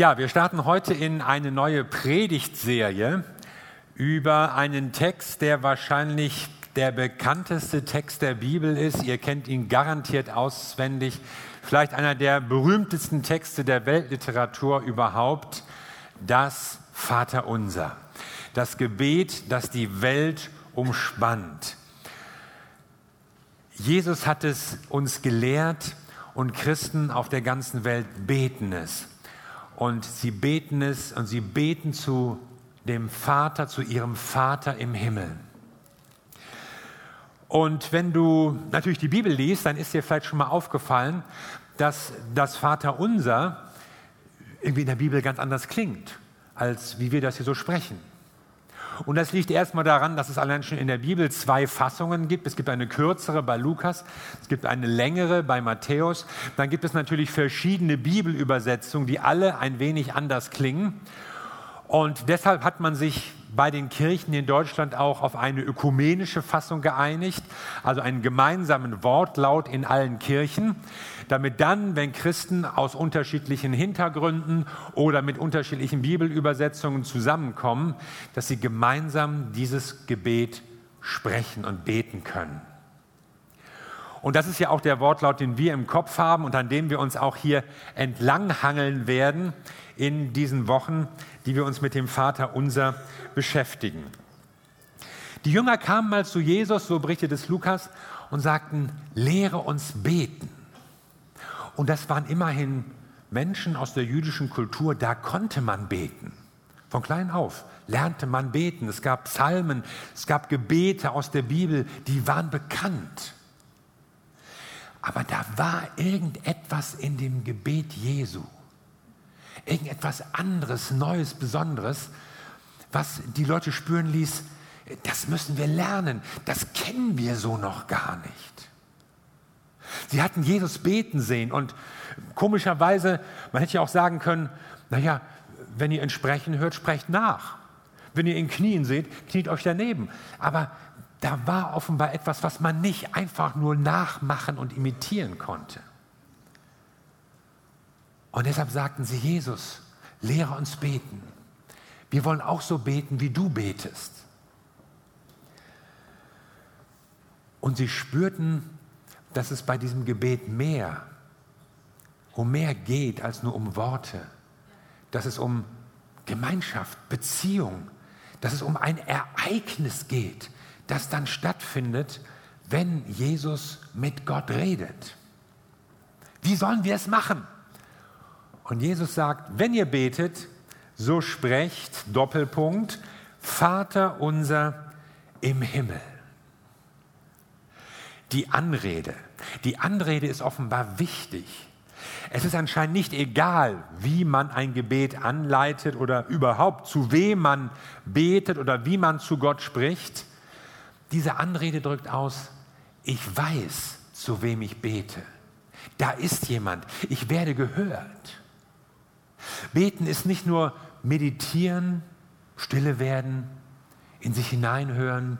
Ja, wir starten heute in eine neue Predigtserie über einen Text, der wahrscheinlich der bekannteste Text der Bibel ist. Ihr kennt ihn garantiert auswendig. Vielleicht einer der berühmtesten Texte der Weltliteratur überhaupt. Das Vaterunser. Das Gebet, das die Welt umspannt. Jesus hat es uns gelehrt und Christen auf der ganzen Welt beten es und sie beten es und sie beten zu dem Vater, zu ihrem Vater im Himmel. Und wenn du natürlich die Bibel liest, dann ist dir vielleicht schon mal aufgefallen, dass das Vaterunser irgendwie in der Bibel ganz anders klingt, als wie wir das hier so sprechen. Und das liegt erstmal daran, dass es allein schon in der Bibel zwei Fassungen gibt. Es gibt eine kürzere bei Lukas, es gibt eine längere bei Matthäus. Dann gibt es natürlich verschiedene Bibelübersetzungen, die alle ein wenig anders klingen. Und deshalb hat man sich bei den Kirchen in Deutschland auch auf eine ökumenische Fassung geeinigt, also einen gemeinsamen Wortlaut in allen Kirchen, damit dann, wenn Christen aus unterschiedlichen Hintergründen oder mit unterschiedlichen Bibelübersetzungen zusammenkommen, dass sie gemeinsam dieses Gebet sprechen und beten können. Und das ist ja auch der Wortlaut, den wir im Kopf haben und an dem wir uns auch hier entlanghangeln werden in diesen Wochen, die wir uns mit dem Vater unser beschäftigen. Die Jünger kamen mal zu Jesus, so berichtet es Lukas, und sagten, lehre uns beten. Und das waren immerhin Menschen aus der jüdischen Kultur, da konnte man beten. Von klein auf lernte man beten. Es gab Psalmen, es gab Gebete aus der Bibel, die waren bekannt. Aber da war irgendetwas in dem Gebet Jesu, irgendetwas anderes, Neues, Besonderes, was die Leute spüren ließ, das müssen wir lernen, das kennen wir so noch gar nicht. Sie hatten Jesus beten sehen und komischerweise, man hätte ja auch sagen können, naja, wenn ihr ihn sprechen hört, sprecht nach. Wenn ihr ihn knien seht, kniet euch daneben. Aber da war offenbar etwas, was man nicht einfach nur nachmachen und imitieren konnte. Und deshalb sagten sie, Jesus, lehre uns beten. Wir wollen auch so beten, wie du betest. Und sie spürten, dass es bei diesem Gebet mehr, um mehr geht als nur um Worte. Dass es um Gemeinschaft, Beziehung, dass es um ein Ereignis geht, das dann stattfindet, wenn Jesus mit Gott redet. Wie sollen wir es machen? Und Jesus sagt, wenn ihr betet, so sprecht, Doppelpunkt, Vater unser im Himmel. Die Anrede. Die Anrede ist offenbar wichtig. Es ist anscheinend nicht egal, wie man ein Gebet anleitet oder überhaupt zu wem man betet oder wie man zu Gott spricht. Diese Anrede drückt aus, ich weiß, zu wem ich bete. Da ist jemand, ich werde gehört. Beten ist nicht nur meditieren, stille werden, in sich hineinhören,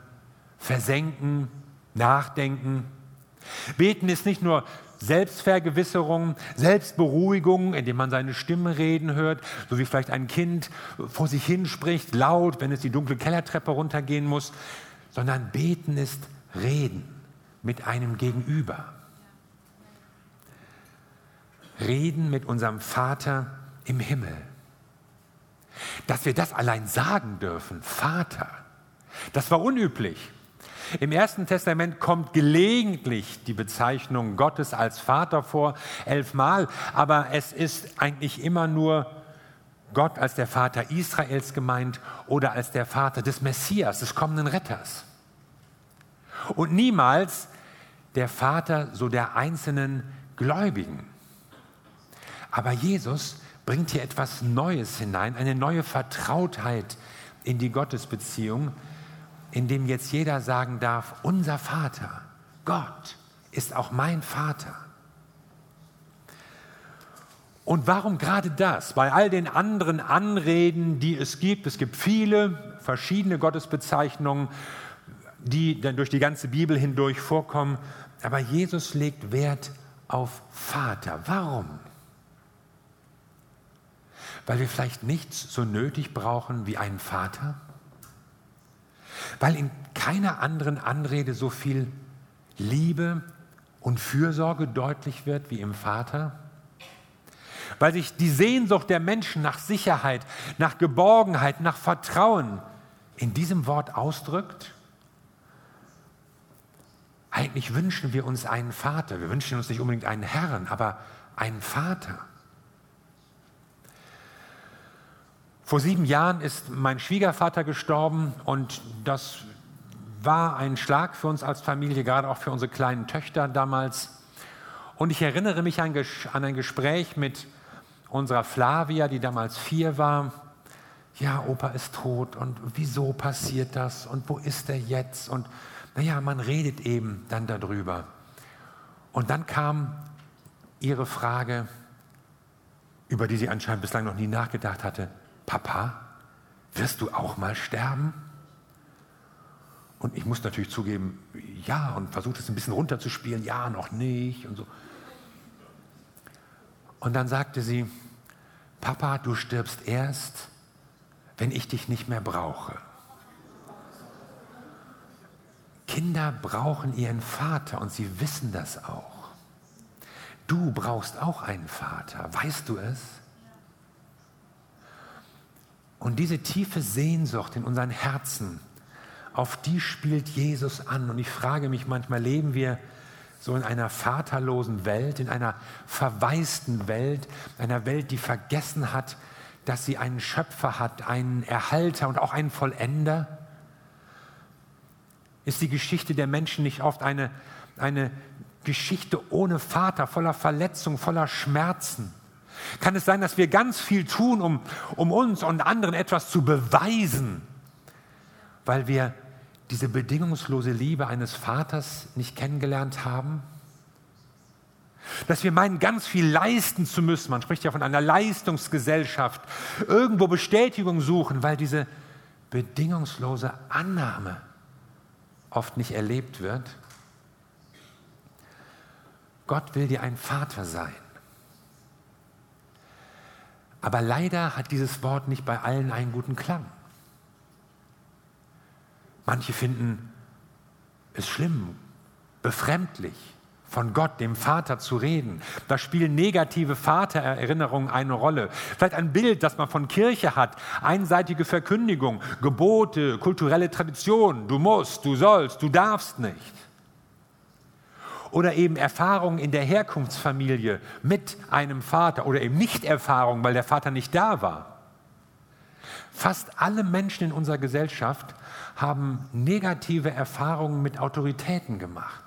versenken, nachdenken. Beten ist nicht nur Selbstvergewisserung, Selbstberuhigung, indem man seine Stimme reden hört, so wie vielleicht ein Kind vor sich hinspricht, laut, wenn es die dunkle Kellertreppe runtergehen muss, sondern beten ist reden mit einem Gegenüber. Reden mit unserem Vater im Himmel. Dass wir das allein sagen dürfen, Vater, das war unüblich. Im Ersten Testament kommt gelegentlich die Bezeichnung Gottes als Vater vor, elfmal, aber es ist eigentlich immer nur Gott als der Vater Israels gemeint oder als der Vater des Messias, des kommenden Retters. Und niemals der Vater so der einzelnen Gläubigen. Aber Jesus bringt hier etwas Neues hinein, eine neue Vertrautheit in die Gottesbeziehung, in dem jetzt jeder sagen darf, unser Vater, Gott ist auch mein Vater. Und warum gerade das? Bei all den anderen Anreden, die es gibt, es gibt viele verschiedene Gottesbezeichnungen, die dann durch die ganze Bibel hindurch vorkommen, aber Jesus legt Wert auf Vater. Warum? Weil wir vielleicht nichts so nötig brauchen wie einen Vater? Weil in keiner anderen Anrede so viel Liebe und Fürsorge deutlich wird wie im Vater? Weil sich die Sehnsucht der Menschen nach Sicherheit, nach Geborgenheit, nach Vertrauen in diesem Wort ausdrückt? Eigentlich wünschen wir uns einen Vater. Wir wünschen uns nicht unbedingt einen Herrn, aber einen Vater. Vor sieben Jahren ist mein Schwiegervater gestorben und das war ein Schlag für uns als Familie, gerade auch für unsere kleinen Töchter damals. Und ich erinnere mich an ein Gespräch mit unserer Flavia, die damals vier war. Ja, Opa ist tot und wieso passiert das und wo ist er jetzt? Und naja, man redet eben dann darüber. Und dann kam ihre Frage, über die sie anscheinend bislang noch nie nachgedacht hatte. Papa, wirst du auch mal sterben? Und ich muss natürlich zugeben, ja, und versucht es ein bisschen runterzuspielen, ja, noch nicht und so. Und dann sagte sie, Papa, du stirbst erst, wenn ich dich nicht mehr brauche. Kinder brauchen ihren Vater und sie wissen das auch. Du brauchst auch einen Vater, weißt du es? Und diese tiefe Sehnsucht in unseren Herzen, auf die spielt Jesus an. Und ich frage mich manchmal, leben wir so in einer vaterlosen Welt, in einer verwaisten Welt, einer Welt, die vergessen hat, dass sie einen Schöpfer hat, einen Erhalter und auch einen Vollender? Ist die Geschichte der Menschen nicht oft eine, eine Geschichte ohne Vater, voller Verletzung, voller Schmerzen? Kann es sein, dass wir ganz viel tun, um, um uns und anderen etwas zu beweisen, weil wir diese bedingungslose Liebe eines Vaters nicht kennengelernt haben? Dass wir meinen, ganz viel leisten zu müssen, man spricht ja von einer Leistungsgesellschaft, irgendwo Bestätigung suchen, weil diese bedingungslose Annahme oft nicht erlebt wird. Gott will dir ein Vater sein. Aber leider hat dieses Wort nicht bei allen einen guten Klang. Manche finden es schlimm, befremdlich, von Gott, dem Vater, zu reden. Da spielen negative Vatererinnerungen eine Rolle. Vielleicht ein Bild, das man von Kirche hat, einseitige Verkündigung, Gebote, kulturelle Tradition, du musst, du sollst, du darfst nicht oder eben Erfahrungen in der Herkunftsfamilie mit einem Vater oder eben Nicht-Erfahrungen, weil der Vater nicht da war. Fast alle Menschen in unserer Gesellschaft haben negative Erfahrungen mit Autoritäten gemacht.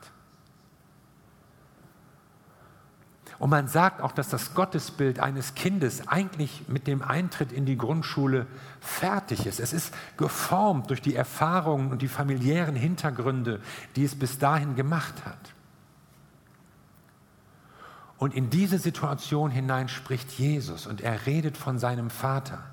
Und man sagt auch, dass das Gottesbild eines Kindes eigentlich mit dem Eintritt in die Grundschule fertig ist. Es ist geformt durch die Erfahrungen und die familiären Hintergründe, die es bis dahin gemacht hat. Und in diese Situation hinein spricht Jesus und er redet von seinem Vater.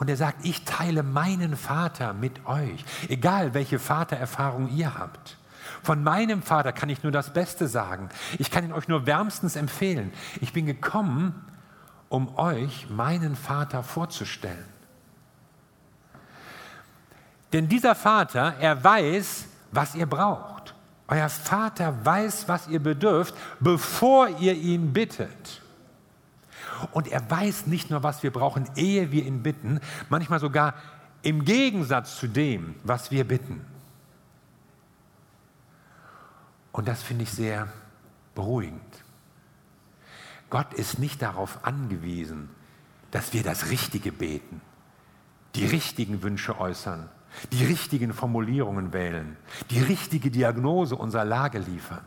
Und er sagt, ich teile meinen Vater mit euch, egal welche Vatererfahrung ihr habt. Von meinem Vater kann ich nur das Beste sagen. Ich kann ihn euch nur wärmstens empfehlen. Ich bin gekommen, um euch meinen Vater vorzustellen. Denn dieser Vater, er weiß, was ihr braucht. Euer Vater weiß, was ihr bedürft, bevor ihr ihn bittet. Und er weiß nicht nur, was wir brauchen, ehe wir ihn bitten, manchmal sogar im Gegensatz zu dem, was wir bitten. Und das finde ich sehr beruhigend. Gott ist nicht darauf angewiesen, dass wir das Richtige beten, die richtigen Wünsche äußern, die richtigen Formulierungen wählen, die richtige Diagnose unserer Lage liefern.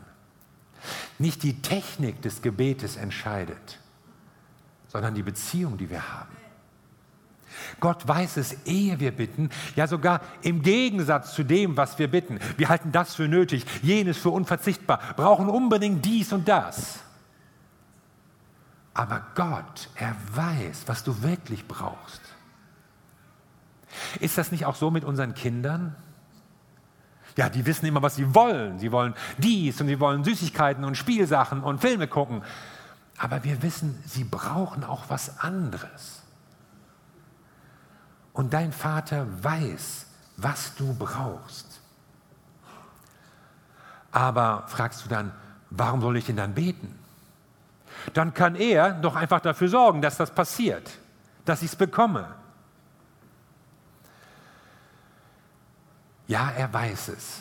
Nicht die Technik des Gebetes entscheidet, sondern die Beziehung, die wir haben. Gott weiß es, ehe wir bitten, ja sogar im Gegensatz zu dem, was wir bitten. Wir halten das für nötig, jenes für unverzichtbar, brauchen unbedingt dies und das. Aber Gott, er weiß, was du wirklich brauchst. Ist das nicht auch so mit unseren Kindern? Ja, die wissen immer, was sie wollen. Sie wollen dies und sie wollen Süßigkeiten und Spielsachen und Filme gucken. Aber wir wissen, sie brauchen auch was anderes. Und dein Vater weiß, was du brauchst. Aber fragst du dann, warum soll ich denn dann beten? Dann kann er doch einfach dafür sorgen, dass das passiert, dass ich es bekomme. Ja, er weiß es,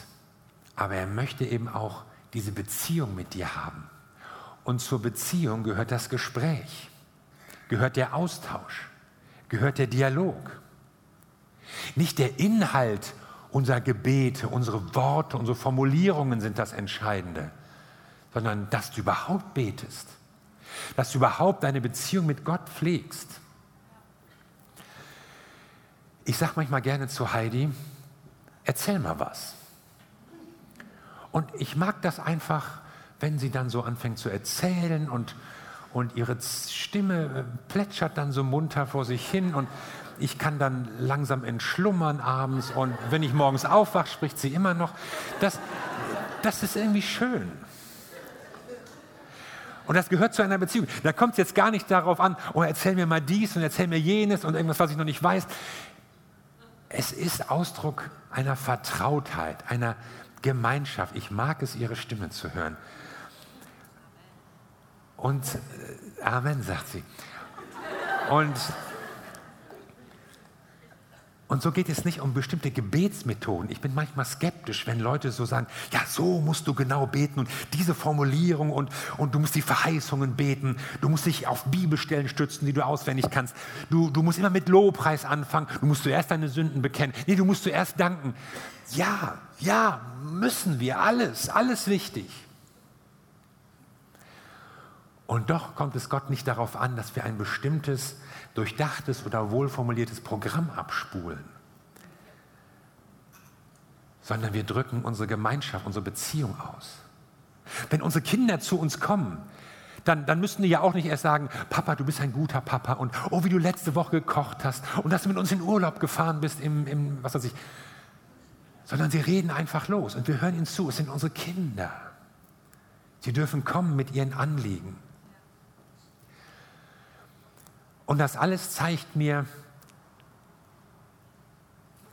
aber er möchte eben auch diese Beziehung mit dir haben. Und zur Beziehung gehört das Gespräch, gehört der Austausch, gehört der Dialog. Nicht der Inhalt unserer Gebete, unsere Worte, unsere Formulierungen sind das Entscheidende, sondern dass du überhaupt betest, dass du überhaupt deine Beziehung mit Gott pflegst. Ich sage manchmal gerne zu Heidi, erzähl mal was. Und ich mag das einfach, wenn sie dann so anfängt zu erzählen und, und ihre Stimme äh, plätschert dann so munter vor sich hin und ich kann dann langsam entschlummern abends und wenn ich morgens aufwache, spricht sie immer noch. Das, das ist irgendwie schön. Und das gehört zu einer Beziehung. Da kommt es jetzt gar nicht darauf an, oh, erzähl mir mal dies und erzähl mir jenes und irgendwas, was ich noch nicht weiß. Es ist Ausdruck einer Vertrautheit, einer Gemeinschaft. Ich mag es, ihre Stimme zu hören. Und äh, Amen, sagt sie. Und und so geht es nicht um bestimmte Gebetsmethoden. Ich bin manchmal skeptisch, wenn Leute so sagen, ja, so musst du genau beten und diese Formulierung und, und du musst die Verheißungen beten, du musst dich auf Bibelstellen stützen, die du auswendig kannst. Du, du musst immer mit Lobpreis anfangen, du musst zuerst deine Sünden bekennen. Nee, du musst zuerst danken. Ja, ja, müssen wir, alles, alles wichtig. Und doch kommt es Gott nicht darauf an, dass wir ein bestimmtes durchdachtes oder wohlformuliertes Programm abspulen, sondern wir drücken unsere Gemeinschaft, unsere Beziehung aus. Wenn unsere Kinder zu uns kommen, dann, dann müssen die ja auch nicht erst sagen, Papa, du bist ein guter Papa und oh, wie du letzte Woche gekocht hast und dass du mit uns in Urlaub gefahren bist im, im was weiß ich, sondern sie reden einfach los und wir hören ihnen zu. Es sind unsere Kinder. Sie dürfen kommen mit ihren Anliegen. Und das alles zeigt mir,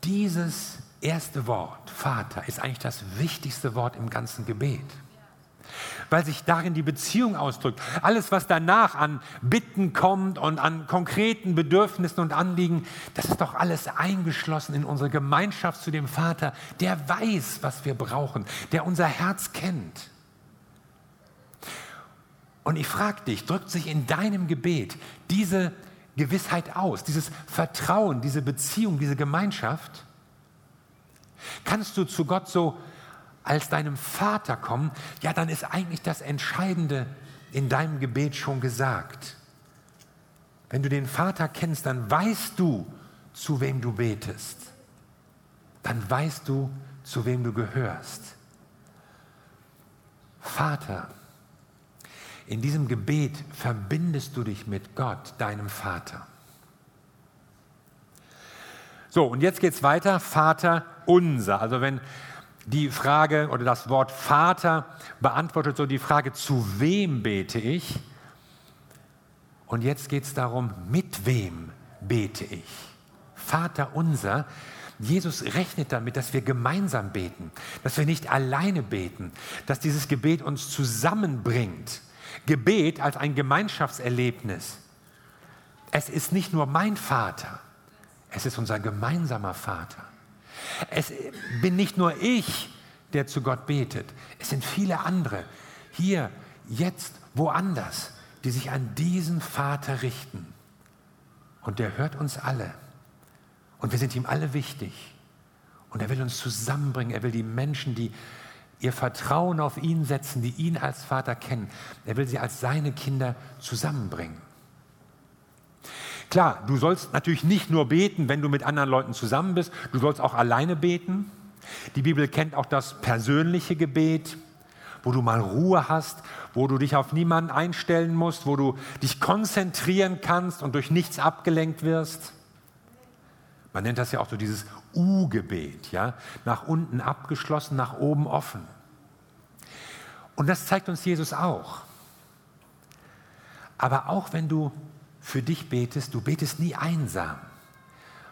dieses erste Wort, Vater, ist eigentlich das wichtigste Wort im ganzen Gebet. Weil sich darin die Beziehung ausdrückt. Alles, was danach an Bitten kommt und an konkreten Bedürfnissen und Anliegen, das ist doch alles eingeschlossen in unsere Gemeinschaft zu dem Vater, der weiß, was wir brauchen, der unser Herz kennt. Und ich frage dich, drückt sich in deinem Gebet diese Gewissheit aus, dieses Vertrauen, diese Beziehung, diese Gemeinschaft? Kannst du zu Gott so als deinem Vater kommen? Ja, dann ist eigentlich das Entscheidende in deinem Gebet schon gesagt. Wenn du den Vater kennst, dann weißt du, zu wem du betest. Dann weißt du, zu wem du gehörst. Vater, in diesem Gebet verbindest du dich mit Gott, deinem Vater. So, und jetzt geht es weiter, Vater unser. Also wenn die Frage oder das Wort Vater beantwortet so die Frage, zu wem bete ich? Und jetzt geht es darum, mit wem bete ich? Vater unser. Jesus rechnet damit, dass wir gemeinsam beten, dass wir nicht alleine beten, dass dieses Gebet uns zusammenbringt. Gebet als ein Gemeinschaftserlebnis. Es ist nicht nur mein Vater, es ist unser gemeinsamer Vater. Es bin nicht nur ich, der zu Gott betet, es sind viele andere, hier, jetzt, woanders, die sich an diesen Vater richten. Und der hört uns alle. Und wir sind ihm alle wichtig. Und er will uns zusammenbringen. Er will die Menschen, die ihr Vertrauen auf ihn setzen, die ihn als Vater kennen. Er will sie als seine Kinder zusammenbringen. Klar, du sollst natürlich nicht nur beten, wenn du mit anderen Leuten zusammen bist, du sollst auch alleine beten. Die Bibel kennt auch das persönliche Gebet, wo du mal Ruhe hast, wo du dich auf niemanden einstellen musst, wo du dich konzentrieren kannst und durch nichts abgelenkt wirst. Man nennt das ja auch so dieses U-Gebet, ja, nach unten abgeschlossen, nach oben offen. Und das zeigt uns Jesus auch. Aber auch wenn du für dich betest, du betest nie einsam,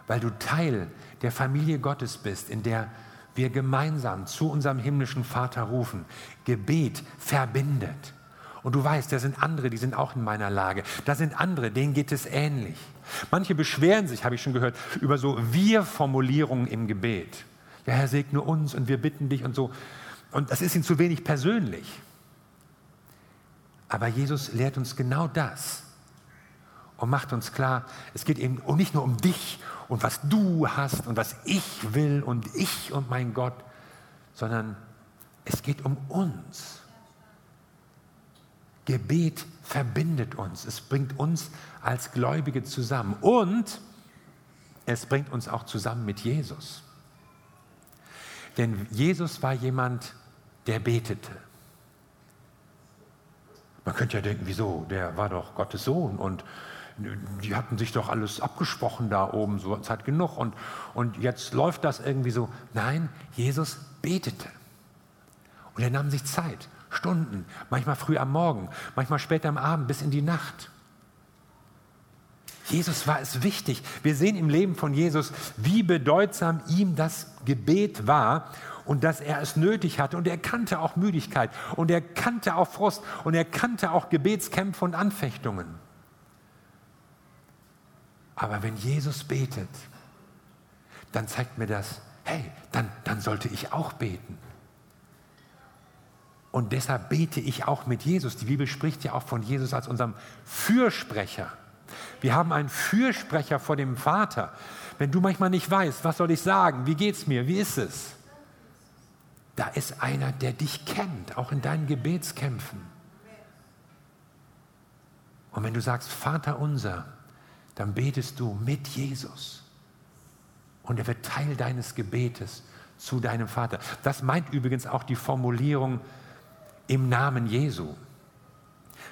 weil du Teil der Familie Gottes bist, in der wir gemeinsam zu unserem himmlischen Vater rufen. Gebet verbindet. Und du weißt, da sind andere, die sind auch in meiner Lage. Da sind andere, denen geht es ähnlich. Manche beschweren sich, habe ich schon gehört, über so Wir-Formulierungen im Gebet. Ja, Herr, segne uns und wir bitten dich und so. Und das ist ihnen zu wenig persönlich. Aber Jesus lehrt uns genau das und macht uns klar, es geht eben nicht nur um dich und was du hast und was ich will und ich und mein Gott, sondern es geht um uns. Gebet verbindet uns, es bringt uns als Gläubige zusammen und es bringt uns auch zusammen mit Jesus. Denn Jesus war jemand, der betete. Man könnte ja denken, wieso? Der war doch Gottes Sohn und die hatten sich doch alles abgesprochen da oben, so Zeit genug und, und jetzt läuft das irgendwie so. Nein, Jesus betete. Und er nahm sich Zeit, Stunden, manchmal früh am Morgen, manchmal später am Abend bis in die Nacht. Jesus war es wichtig. Wir sehen im Leben von Jesus, wie bedeutsam ihm das Gebet war und dass er es nötig hatte. Und er kannte auch Müdigkeit und er kannte auch Frust und er kannte auch Gebetskämpfe und Anfechtungen. Aber wenn Jesus betet, dann zeigt mir das, hey, dann, dann sollte ich auch beten. Und deshalb bete ich auch mit Jesus. Die Bibel spricht ja auch von Jesus als unserem Fürsprecher. Wir haben einen Fürsprecher vor dem Vater. Wenn du manchmal nicht weißt, was soll ich sagen, wie geht es mir, wie ist es? Da ist einer, der dich kennt, auch in deinen Gebetskämpfen. Und wenn du sagst, Vater unser, dann betest du mit Jesus. Und er wird Teil deines Gebetes zu deinem Vater. Das meint übrigens auch die Formulierung im Namen Jesu.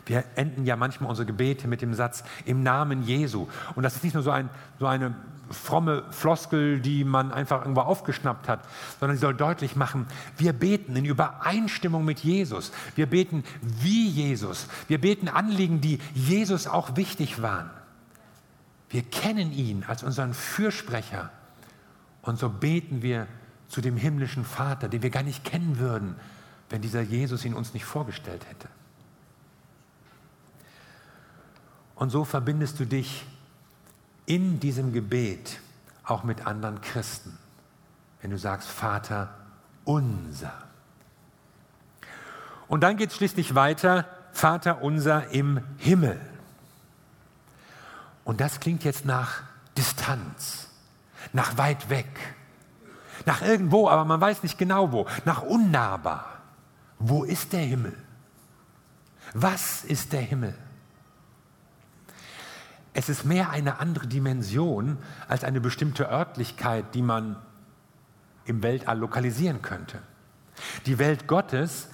Wir enden ja manchmal unsere Gebete mit dem Satz im Namen Jesu. Und das ist nicht nur so, ein, so eine fromme Floskel, die man einfach irgendwo aufgeschnappt hat, sondern sie soll deutlich machen, wir beten in Übereinstimmung mit Jesus. Wir beten wie Jesus. Wir beten Anliegen, die Jesus auch wichtig waren. Wir kennen ihn als unseren Fürsprecher. Und so beten wir zu dem himmlischen Vater, den wir gar nicht kennen würden, wenn dieser Jesus ihn uns nicht vorgestellt hätte. Und so verbindest du dich in diesem Gebet auch mit anderen Christen, wenn du sagst, Vater unser. Und dann geht es schließlich weiter, Vater unser im Himmel. Und das klingt jetzt nach Distanz, nach weit weg, nach irgendwo, aber man weiß nicht genau wo, nach unnahbar. Wo ist der Himmel? Was ist der Himmel? Es ist mehr eine andere Dimension als eine bestimmte Örtlichkeit, die man im Weltall lokalisieren könnte. Die Welt Gottes,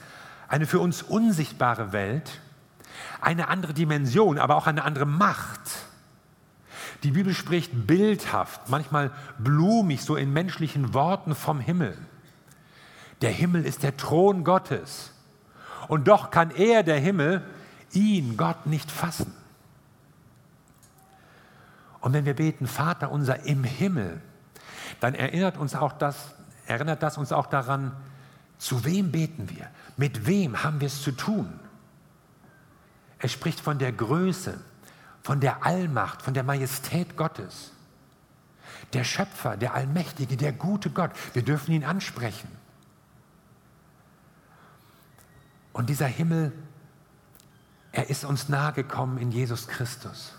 eine für uns unsichtbare Welt, eine andere Dimension, aber auch eine andere Macht. Die Bibel spricht bildhaft, manchmal blumig, so in menschlichen Worten vom Himmel. Der Himmel ist der Thron Gottes. Und doch kann er, der Himmel, ihn, Gott, nicht fassen. Und wenn wir beten, Vater unser im Himmel, dann erinnert uns auch das, erinnert das uns auch daran, zu wem beten wir? Mit wem haben wir es zu tun? Er spricht von der Größe, von der Allmacht, von der Majestät Gottes. Der Schöpfer, der Allmächtige, der gute Gott. Wir dürfen ihn ansprechen. Und dieser Himmel, er ist uns nahegekommen in Jesus Christus.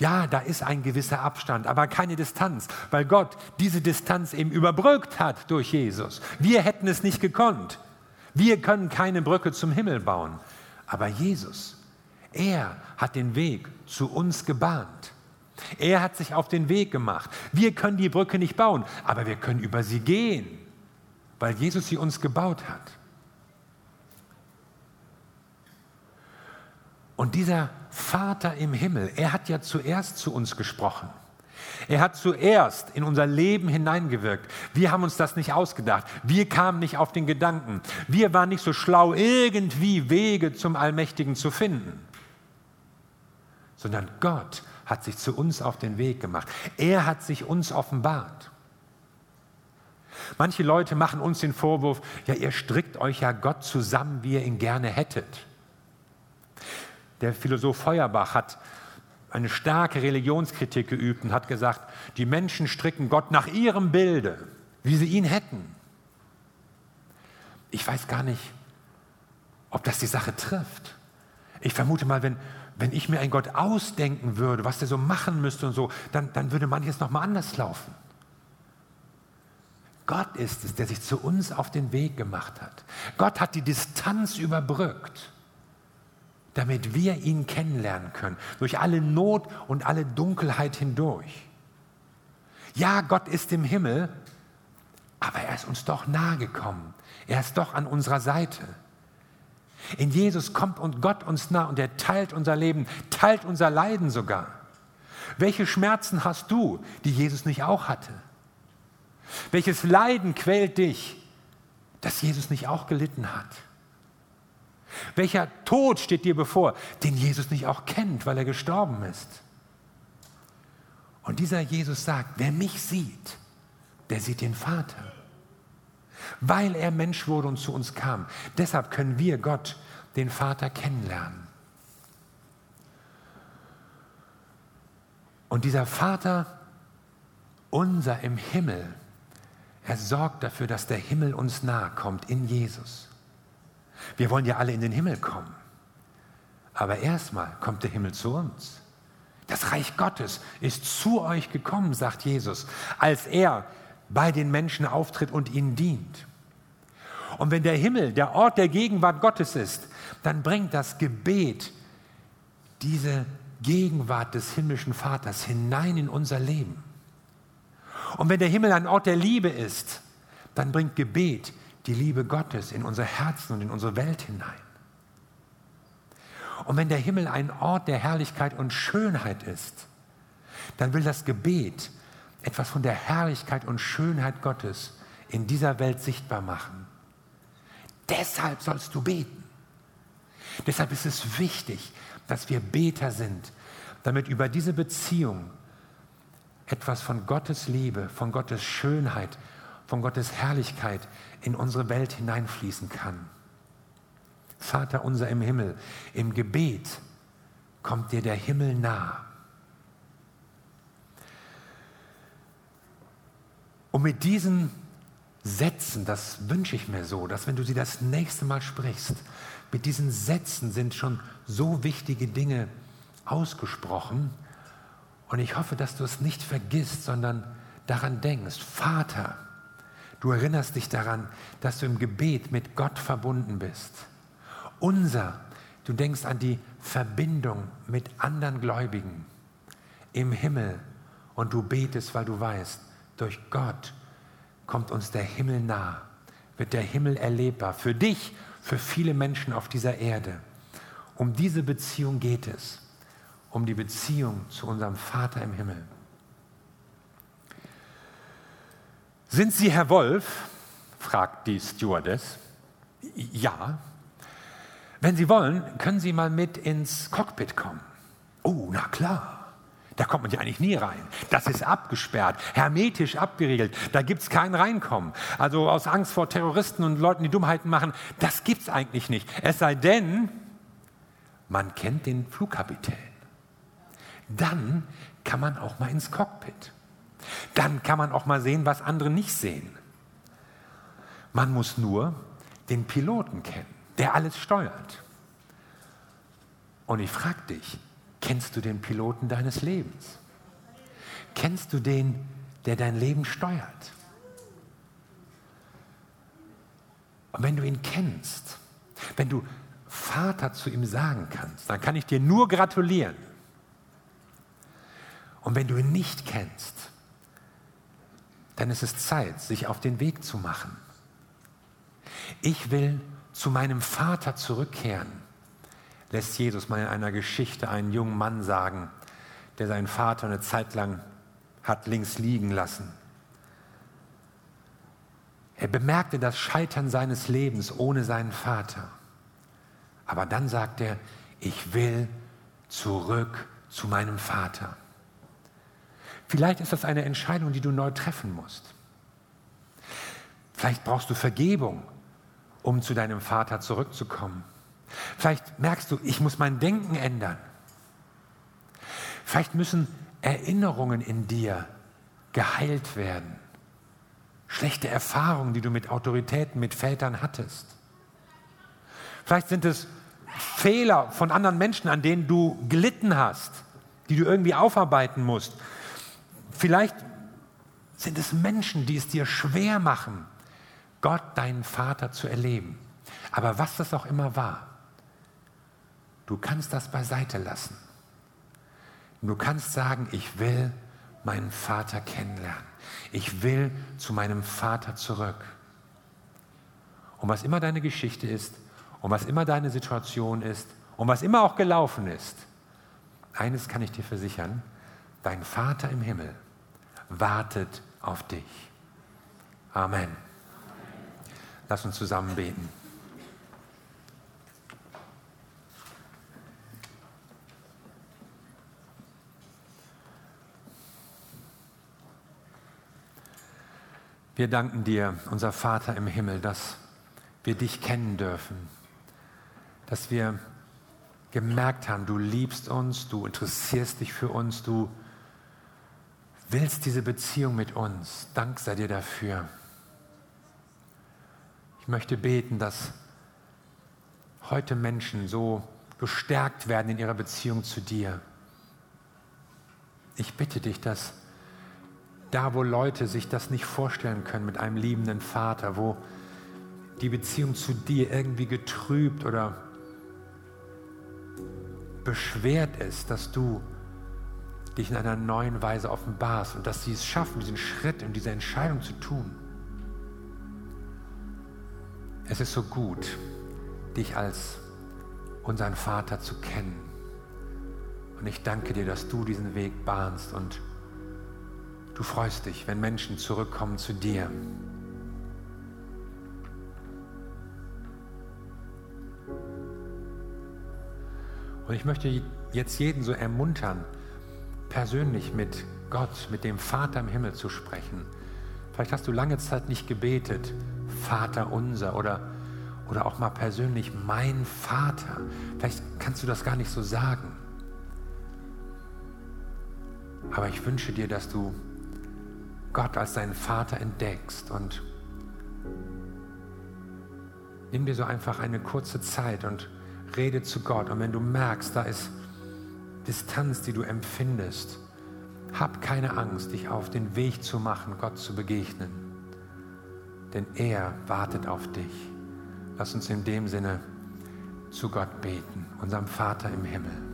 Ja, da ist ein gewisser Abstand, aber keine Distanz, weil Gott diese Distanz eben überbrückt hat durch Jesus. Wir hätten es nicht gekonnt. Wir können keine Brücke zum Himmel bauen. Aber Jesus, er hat den Weg zu uns gebahnt. Er hat sich auf den Weg gemacht. Wir können die Brücke nicht bauen, aber wir können über sie gehen, weil Jesus sie uns gebaut hat. Und dieser Vater im Himmel, er hat ja zuerst zu uns gesprochen. Er hat zuerst in unser Leben hineingewirkt. Wir haben uns das nicht ausgedacht. Wir kamen nicht auf den Gedanken. Wir waren nicht so schlau, irgendwie Wege zum Allmächtigen zu finden. Sondern Gott hat sich zu uns auf den Weg gemacht. Er hat sich uns offenbart. Manche Leute machen uns den Vorwurf, ja, ihr strickt euch ja Gott zusammen, wie ihr ihn gerne hättet. Der Philosoph Feuerbach hat eine starke Religionskritik geübt und hat gesagt, die Menschen stricken Gott nach ihrem Bilde, wie sie ihn hätten. Ich weiß gar nicht, ob das die Sache trifft. Ich vermute mal, wenn, wenn ich mir einen Gott ausdenken würde, was der so machen müsste und so, dann, dann würde manches nochmal anders laufen. Gott ist es, der sich zu uns auf den Weg gemacht hat. Gott hat die Distanz überbrückt, damit wir ihn kennenlernen können, durch alle Not und alle Dunkelheit hindurch. Ja, Gott ist im Himmel, aber er ist uns doch nahe gekommen. Er ist doch an unserer Seite. In Jesus kommt und Gott uns nah und er teilt unser Leben, teilt unser Leiden sogar. Welche Schmerzen hast du, die Jesus nicht auch hatte? Welches Leiden quält dich, das Jesus nicht auch gelitten hat? Welcher Tod steht dir bevor, den Jesus nicht auch kennt, weil er gestorben ist? Und dieser Jesus sagt, wer mich sieht, der sieht den Vater. Weil er Mensch wurde und zu uns kam. Deshalb können wir Gott, den Vater, kennenlernen. Und dieser Vater, unser im Himmel, er sorgt dafür, dass der Himmel uns nahe kommt in Jesus. Wir wollen ja alle in den Himmel kommen. Aber erstmal kommt der Himmel zu uns. Das Reich Gottes ist zu euch gekommen, sagt Jesus, als er bei den Menschen auftritt und ihnen dient. Und wenn der Himmel der Ort der Gegenwart Gottes ist, dann bringt das Gebet diese Gegenwart des himmlischen Vaters hinein in unser Leben. Und wenn der Himmel ein Ort der Liebe ist, dann bringt Gebet die Liebe Gottes in unser Herzen und in unsere Welt hinein. Und wenn der Himmel ein Ort der Herrlichkeit und Schönheit ist, dann will das Gebet etwas von der Herrlichkeit und Schönheit Gottes in dieser Welt sichtbar machen. Deshalb sollst du beten. Deshalb ist es wichtig, dass wir Beter sind, damit über diese Beziehung etwas von Gottes Liebe, von Gottes Schönheit, von Gottes Herrlichkeit in unsere Welt hineinfließen kann. Vater unser im Himmel, im Gebet kommt dir der Himmel nah. Und mit diesen Sätzen, das wünsche ich mir so, dass wenn du sie das nächste Mal sprichst, mit diesen Sätzen sind schon so wichtige Dinge ausgesprochen. Und ich hoffe, dass du es nicht vergisst, sondern daran denkst, Vater, du erinnerst dich daran, dass du im Gebet mit Gott verbunden bist. Unser, du denkst an die Verbindung mit anderen Gläubigen im Himmel und du betest, weil du weißt, durch Gott kommt uns der Himmel nah, wird der Himmel erlebbar. Für dich, für viele Menschen auf dieser Erde. Um diese Beziehung geht es. Um die Beziehung zu unserem Vater im Himmel. Sind Sie Herr Wolf? fragt die Stewardess. Ja. Wenn Sie wollen, können Sie mal mit ins Cockpit kommen. Oh, na klar. Da kommt man ja eigentlich nie rein. Das ist abgesperrt, hermetisch abgeriegelt. Da gibt es kein Reinkommen. Also aus Angst vor Terroristen und Leuten, die Dummheiten machen, das gibt es eigentlich nicht. Es sei denn, man kennt den Flugkapitän. Dann kann man auch mal ins Cockpit. Dann kann man auch mal sehen, was andere nicht sehen. Man muss nur den Piloten kennen, der alles steuert. Und ich frage dich, Kennst du den Piloten deines Lebens? Kennst du den, der dein Leben steuert? Und wenn du ihn kennst, wenn du Vater zu ihm sagen kannst, dann kann ich dir nur gratulieren. Und wenn du ihn nicht kennst, ist es Zeit, sich auf den Weg zu machen. Ich will zu meinem Vater zurückkehren lässt Jesus mal in einer Geschichte einen jungen Mann sagen, der seinen Vater eine Zeit lang hat links liegen lassen. Er bemerkte das Scheitern seines Lebens ohne seinen Vater. Aber dann sagt er, ich will zurück zu meinem Vater. Vielleicht ist das eine Entscheidung, die du neu treffen musst. Vielleicht brauchst du Vergebung, um zu deinem Vater zurückzukommen. Vielleicht merkst du, ich muss mein Denken ändern. Vielleicht müssen Erinnerungen in dir geheilt werden. Schlechte Erfahrungen, die du mit Autoritäten, mit Vätern hattest. Vielleicht sind es Fehler von anderen Menschen, an denen du gelitten hast, die du irgendwie aufarbeiten musst. Vielleicht sind es Menschen, die es dir schwer machen, Gott, deinen Vater, zu erleben. Aber was das auch immer war, du kannst das beiseite lassen. Du kannst sagen, ich will meinen Vater kennenlernen. Ich will zu meinem Vater zurück. Und was immer deine Geschichte ist, und was immer deine Situation ist, und was immer auch gelaufen ist, eines kann ich dir versichern, dein Vater im Himmel wartet auf dich. Amen. Lass uns zusammen beten. Wir danken dir, unser Vater im Himmel, dass wir dich kennen dürfen, dass wir gemerkt haben, du liebst uns, du interessierst dich für uns, du willst diese Beziehung mit uns. Dank sei dir dafür. Ich möchte beten, dass heute Menschen so gestärkt werden in ihrer Beziehung zu dir. Ich bitte dich, dass da, wo Leute sich das nicht vorstellen können mit einem liebenden Vater, wo die Beziehung zu dir irgendwie getrübt oder beschwert ist, dass du dich in einer neuen Weise offenbarst und dass sie es schaffen, diesen Schritt und diese Entscheidung zu tun. Es ist so gut, dich als unseren Vater zu kennen. Und ich danke dir, dass du diesen Weg bahnst und Du freust dich, wenn Menschen zurückkommen zu dir. Und ich möchte jetzt jeden so ermuntern, persönlich mit Gott, mit dem Vater im Himmel zu sprechen. Vielleicht hast du lange Zeit nicht gebetet, Vater unser oder, oder auch mal persönlich mein Vater. Vielleicht kannst du das gar nicht so sagen. Aber ich wünsche dir, dass du Gott als deinen Vater entdeckst und nimm dir so einfach eine kurze Zeit und rede zu Gott. Und wenn du merkst, da ist Distanz, die du empfindest, hab keine Angst, dich auf den Weg zu machen, Gott zu begegnen. Denn er wartet auf dich. Lass uns in dem Sinne zu Gott beten, unserem Vater im Himmel.